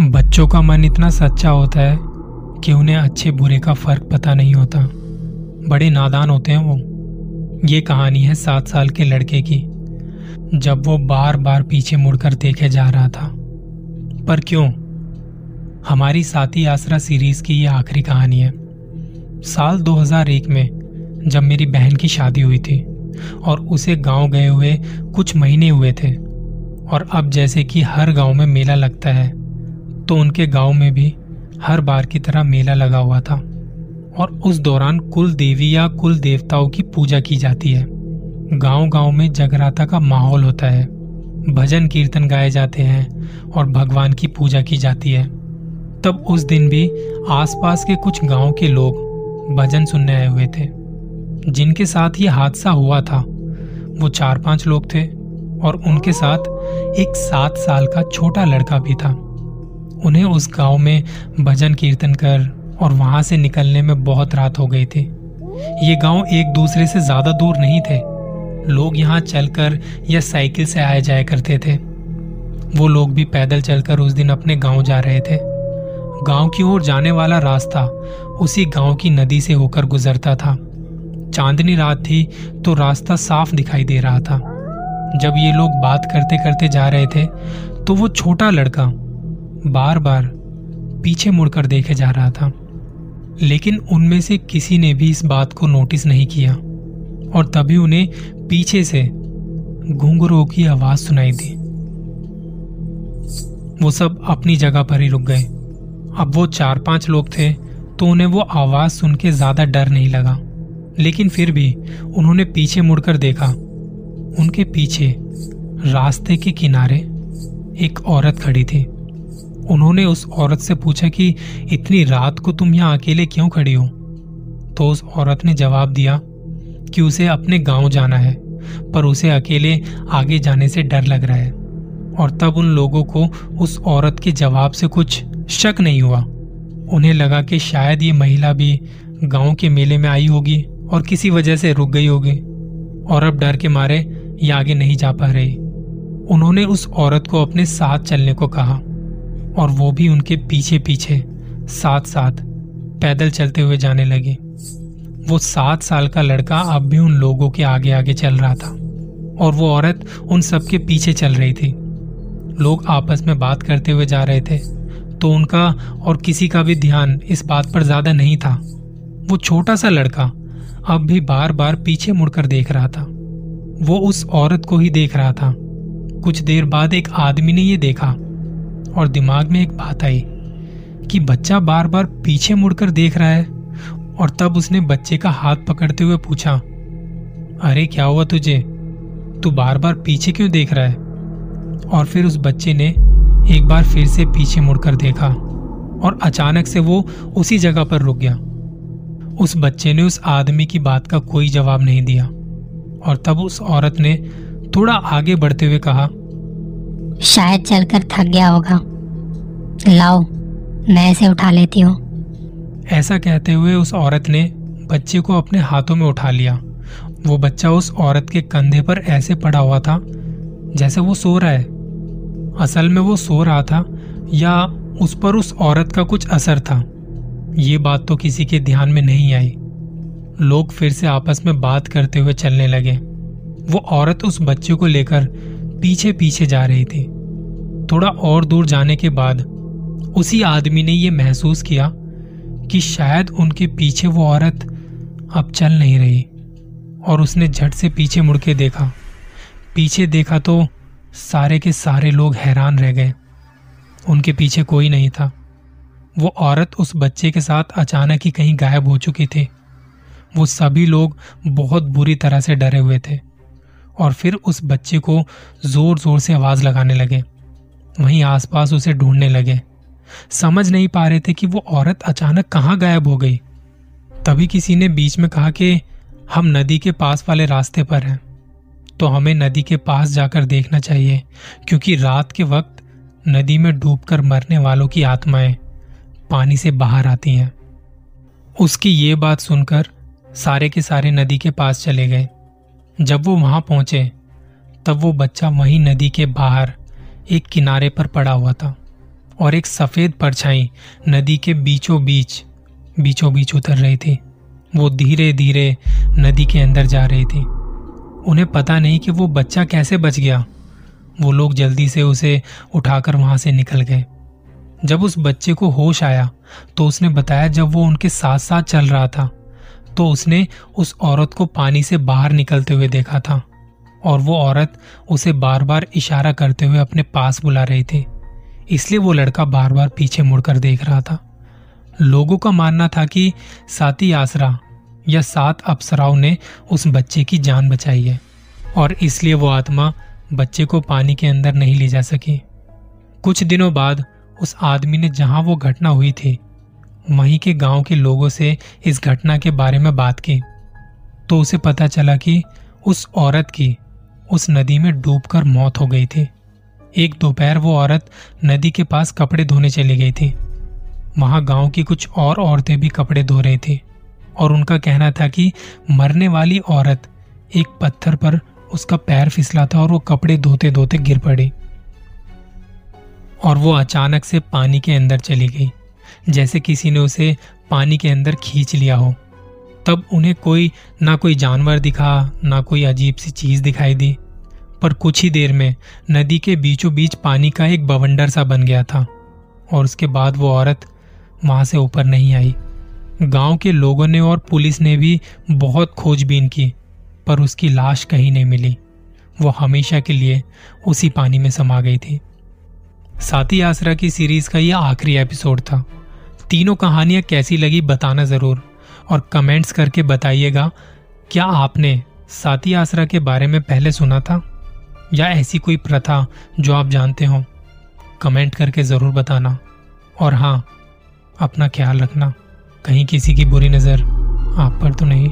बच्चों का मन इतना सच्चा होता है कि उन्हें अच्छे बुरे का फ़र्क पता नहीं होता। बड़े नादान होते हैं वो। ये कहानी है सात साल के लड़के की, जब वो बार बार पीछे मुड़कर देखे जा रहा था। पर क्यों? हमारी साथी आसरा सीरीज़ की ये आखिरी कहानी है। साल 2001 में, जब मेरी बहन की शादी हुई थी और उसे गाँव गए हुए कुछ महीने हुए थे, और अब जैसे कि हर गाँव में मेला लगता है तो उनके गाँव में भी हर बार की तरह मेला लगा हुआ था और उस दौरान कुल देवी या कुल देवताओं की पूजा की जाती है। गाँव गाँव में जगराता का माहौल होता है। भजन कीर्तन गाए जाते हैं और भगवान की पूजा की जाती है। तब उस दिन भी आसपास के कुछ गाँव के लोग भजन सुनने आए हुए थे। जिनके साथ ये हादसा हुआ था, वो चार पाँच लोग थे और उनके साथ एक सात साल का छोटा लड़का भी था। उन्हें उस गाँव में भजन कीर्तन कर और वहाँ से निकलने में बहुत रात हो गई थी। ये गाँव एक दूसरे से ज़्यादा दूर नहीं थे। लोग यहाँ चलकर या साइकिल से आए जाया करते थे। वो लोग भी पैदल चलकर उस दिन अपने गाँव जा रहे थे। गाँव की ओर जाने वाला रास्ता उसी गाँव की नदी से होकर गुजरता था। चांदनी रात थी तो रास्ता साफ़ दिखाई दे रहा था। जब ये लोग बात करते करते जा रहे थे तो वो छोटा लड़का बार बार पीछे मुड़कर देखे जा रहा था। लेकिन उनमें से किसी ने भी इस बात को नोटिस नहीं किया और तभी उन्हें पीछे से घुंघरों की आवाज़ सुनाई दी। वो सब अपनी जगह पर ही रुक गए। अब वो चार पाँच लोग थे तो उन्हें वो आवाज़ सुन के ज़्यादा डर नहीं लगा। लेकिन फिर भी उन्होंने पीछे मुड़कर देखा। उनके पीछे रास्ते के किनारे एक औरत खड़ी थी। उन्होंने उस औरत से पूछा कि, इतनी रात को तुम यहाँ अकेले क्यों खड़ी हो? तो उस औरत ने जवाब दिया कि उसे अपने गाँव जाना है, पर उसे अकेले आगे जाने से डर लग रहा है। और तब उन लोगों को उस औरत के जवाब से कुछ शक नहीं हुआ। उन्हें लगा कि शायद ये महिला भी गाँव के मेले में आई होगी और किसी वजह से रुक गई होगी और अब डर के मारे ये आगे नहीं जा पा रही। उन्होंने उस औरत को अपने साथ चलने को कहा। और वो भी उनके पीछे पीछे साथ साथ पैदल चलते हुए जाने लगे। वो सात साल का लड़का अब भी उन लोगों के आगे आगे चल रहा था और वो औरत उन सबके पीछे चल रही थी। लोग आपस में बात करते हुए जा रहे थे तो उनका और किसी का भी ध्यान इस बात पर ज़्यादा नहीं था। वो छोटा सा लड़का अब भी बार बार पीछे मुड़कर देख रहा था। वो उस औरत को ही देख रहा था। कुछ देर बाद एक आदमी ने ये देखा और दिमाग में एक बात आई कि बच्चा बार बार पीछे मुड़कर देख रहा है और तब उसने बच्चे का हाथ पकड़ते हुए पूछा, अरे, क्या हुआ तुझे? तू बार बार पीछे क्यों देख रहा है? और फिर उस बच्चे ने एक बार फिर से पीछे मुड़कर देखा और अचानक से वो उसी जगह पर रुक गया। उस बच्चे ने उस आदमी की बात का कोई जवाब नहीं दिया और तब उस औरत ने थोड़ा आगे बढ़ते हुए कहा शायद चलकर थक गया होगा। लाओ, मैं इसे उठा लेती हूँ। ऐसा कहते हुए उस औरत ने बच्चे को अपने हाथों में उठा लिया। वो बच्चा उस औरत के कंधे पर ऐसे पड़ा हुआ था, जैसे वो सो रहा है। असल में वो सो रहा था, या उस पर उस औरत का कुछ असर था। ये बात तो किसी के ध्यान में नहीं आई। लोग फिर से आपस में बात करते हुए चलने लगे। वो औरत उस बच्चे को लेकर पीछे पीछे जा रही थी। थोड़ा और दूर जाने के बाद उसी आदमी ने यह महसूस किया कि शायद उनके पीछे वो औरत अब चल नहीं रही और उसने झट से पीछे मुड़ के देखा। पीछे देखा तो सारे के सारे लोग हैरान रह गए। उनके पीछे कोई नहीं था। वो औरत उस बच्चे के साथ अचानक ही कहीं गायब हो चुकी थी। वो सभी लोग बहुत बुरी तरह से डरे हुए थे। और फिर उस बच्चे को ज़ोर ज़ोर से आवाज़ लगाने लगे। वहीं आसपास उसे ढूँढने लगे। समझ नहीं पा रहे थे कि वो औरत अचानक कहाँ गायब हो गई। तभी किसी ने बीच में कहा कि हम नदी के पास वाले रास्ते पर हैं तो हमें नदी के पास जाकर देखना चाहिए, क्योंकि रात के वक्त नदी में डूबकर मरने वालों की आत्माएँ पानी से बाहर आती हैं। उसकी ये बात सुनकर सारे के सारे नदी के पास चले गए। जब वो वहाँ पहुँचे, तब वो बच्चा वहीं नदी के बाहर एक किनारे पर पड़ा हुआ था और एक सफ़ेद परछाई नदी के बीचों बीच बीचों बीच उतर रही थी। वो धीरे धीरे नदी के अंदर जा रही थी। उन्हें पता नहीं कि वो बच्चा कैसे बच गया। वो लोग जल्दी से उसे उठाकर वहाँ से निकल गए। जब उस बच्चे को होश आया तो उसने बताया जब वो उनके साथ साथ चल रहा था तो उसने उस औरत को पानी से बाहर निकलते हुए देखा था और वो औरत उसे बार बार इशारा करते हुए अपने पास बुला रही थी। इसलिए वो लड़का बार बार पीछे मुड़कर देख रहा था। लोगों का मानना था कि साती आसरा या सात अप्सराओं ने उस बच्चे की जान बचाई है और इसलिए वो आत्मा बच्चे को पानी के अंदर नहीं ले जा सकी। कुछ दिनों बाद उस आदमी ने जहाँ वो घटना हुई थी वहीं के गाँव के लोगों से इस घटना के बारे में बात की तो उसे पता चला कि उस औरत की उस नदी में डूबकर मौत हो गई थी। एक दोपहर वो औरत नदी के पास कपड़े धोने चली गई थी। वहाँ गाँव की कुछ और औरतें भी कपड़े धो रही थी और उनका कहना था कि मरने वाली औरत एक पत्थर पर उसका पैर फिसला था और वो कपड़े धोते धोते गिर पड़ी और वो अचानक से पानी के अंदर चली गई। जैसे किसी ने उसे पानी के अंदर खींच लिया हो। तब उन्हें कोई, ना कोई जानवर दिखा, ना कोई अजीब सी चीज़ दिखाई दी। पर कुछ ही देर में नदी के बीचों बीच पानी का एक बवंडर सा बन गया था और उसके बाद वो औरत वहाँ से ऊपर नहीं आई। गाँव के लोगों ने और पुलिस ने भी बहुत खोजबीन की, पर उसकी लाश कहीं नहीं मिली। वो हमेशा के लिए उसी पानी में समा गई थी। साथी आसरा की सीरीज़ का यह आखिरी एपिसोड था। तीनों कहानियाँ कैसी लगी बताना ज़रूर। और कमेंट्स करके बताइएगा, क्या आपने साथी आसरा के बारे में पहले सुना था? या ऐसी कोई प्रथा जो आप जानते हो? कमेंट करके ज़रूर बताना। और हाँ अपना ख्याल रखना। कहीं किसी की बुरी नज़र आप पर तो नहीं।